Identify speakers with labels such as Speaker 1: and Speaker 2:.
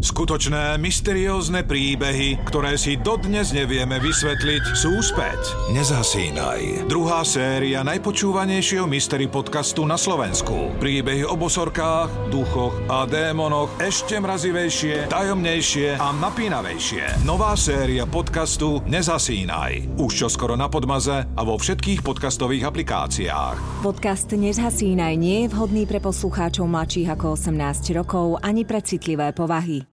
Speaker 1: Skutočné, mysteriózne príbehy, ktoré si dodnes nevieme vysvetliť, sú späť. Nezasínaj. Druhá séria najpočúvanejšieho mystery podcastu na Slovensku. Príbehy o bosorkách, duchoch a démonoch ešte mrazivejšie, tajomnejšie a napínavejšie. Nová séria podcastu Nezasínaj. Už čoskoro na Podmaze a vo všetkých podcastových aplikáciách.
Speaker 2: Podcast Nezhasínaj nie je vhodný pre poslucháčov mladších ako 18 rokov ani pre citlivé povahy.